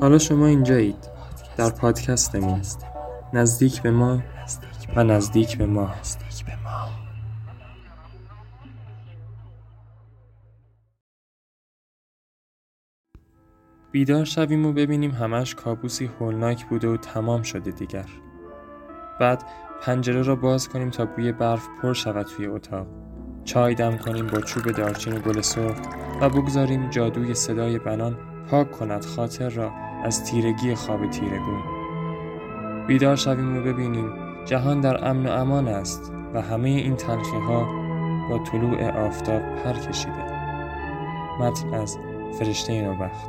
حالا شما اینجایید. در پادکستمون نزدیک به ما و نزدیک به ما. بیدار شویم و ببینیم همش کابوسی هولناک بوده و تمام شده دیگر. بعد پنجره را باز کنیم تا بوی برف پر شود توی اتاق. چای دم کنیم با چوب دارچین و گل سرخ و بگذاریم جادوی صدای بنان پاک کند خاطر را از تیرگی خواب تیرگون. بیدار شویم و ببینیم جهان در امن و امان است و همه این تلخی ها با طلوع آفتاب پر کشیده. متن از فرشته نوبخت.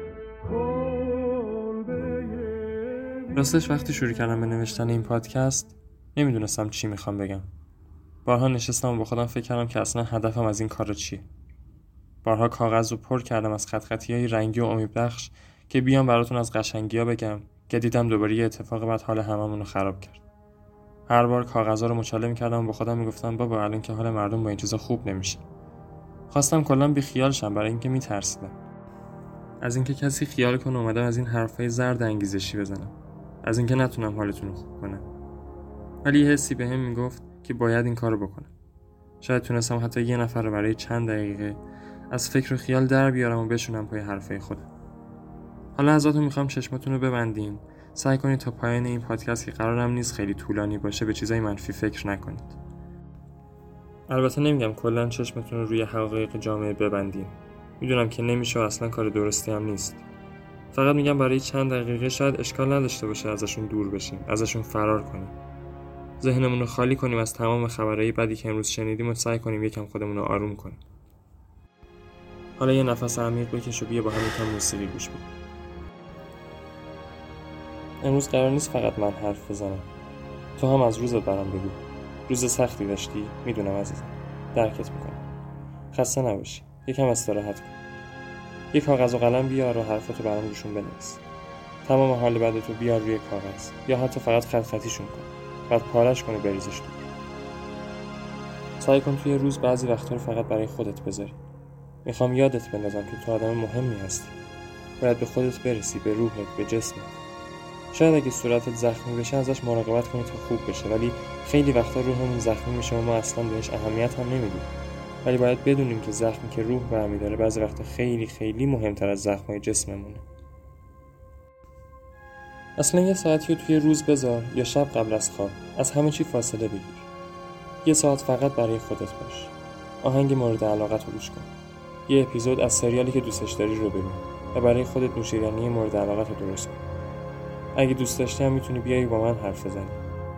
راستش وقتی شروع کردم به نوشتن این پادکست نمی‌دونستم چی می‌خوام بگم. بارها نشستم و با خودم فکر کردم که اصلا هدفم از این کار چیه. بارها کاغذ رو پر کردم از خط خطی های رنگی و امیدبخش که بیام براتون از قشنگی ها بگم که دیدم دوباره یه اتفاق بعد حال هممون رو خراب کرد. هر بار کاغذها رو مچاله می‌کردم و با خودم می‌گفتم بابا الان که حال مردم با این چیزا خوب نمیشه. خواستم کلا بی خیال شم برای اینکه میترسیدم. از اینکه کسی خیال کنه اومدم از این حرفای زرد انگیزشی بزنم. از اینکه نتونم حالتون رو خوب کنم. ولی یه حسی به هم می‌گفت که باید این کارو بکنم. شاید تونستم حتی یه نفر رو برای چند دقیقه از فکر و خیال در بیارم و بشونم پای حرفه خودم. حالا ازتون می‌خوام چشمتون رو ببندین سعی کنید تا پایان این پادکست که قرارم نیست خیلی طولانی باشه به چیزای منفی فکر نکنید. البته نمیگم کلا چشمتون رو روی حقایق جامعه ببندین می‌دونم که نمیشه و اصلا کار درستی هم نیست. فقط میگم برای چند دقیقه شاید اشکال نداشته باشه ازشون دور بشیم ازشون فرار کنیم. ذهنمون رو خالی کنیم از تمام خبرهای بدی که امروز شنیدیم و سعی کنیم یکم خودمون رو آروم کنیم. حالا یه نفس عمیق بکش و بیا با هم یکم موسیقی گوش بدیم. امروز قرار نیست فقط من حرف بزنم. تو هم از روزت برام بگو. روز سختی داشتی؟ می‌دونم عزیزم. درکت می‌کنم. خسته نباشی. یکم استراحت کن. یه کاغذ و قلم بیار و حرفاتو برام روشون بنویس. تمام حال بعدتو بیار روی کاغذ یا حتی فقط خط خطیشون کن. بعد پارش کن و بریزش تو. سعی کن توی روز بعضی وقتا رو فقط برای خودت بذاری. می‌خوام یادت بندازم که تو آدم مهمی هستی. باید به خودت برسی به روحت به جسمت. شاید اگه صورتت زخمی بشه ازش مراقبت کنی تا خوب بشه ولی خیلی وقتا روحمون زخمی میشه و ما اصلا بهش اهمیت هم نمیدیم. ولی باید بدونیم که زخمی که روح برمیداره بعضی وقتا خیلی خیلی مهمتر از زخمای جسممونه. اصلا یه ساعتی رو توی روز بذار یا شب قبل از خواب. از همه چی فاصله بگیر. یه ساعت فقط برای خودت باش. آهنگ مورد علاقت رو گوش کن. یه اپیزود از سریالی که دوستش داری رو ببین و برای خودت نوشیدنی مورد علاقت رو درست کن. اگه دوست داشتی هم می‌تونی بیایی با من حرف بزنی.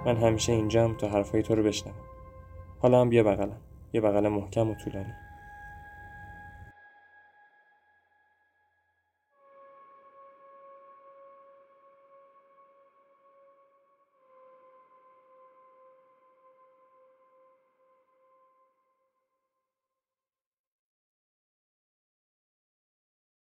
من همیشه اینجام تا حرفای تو رو بشنوم. حالا هم بیا بغلم. یه بغل محکم و طولانی.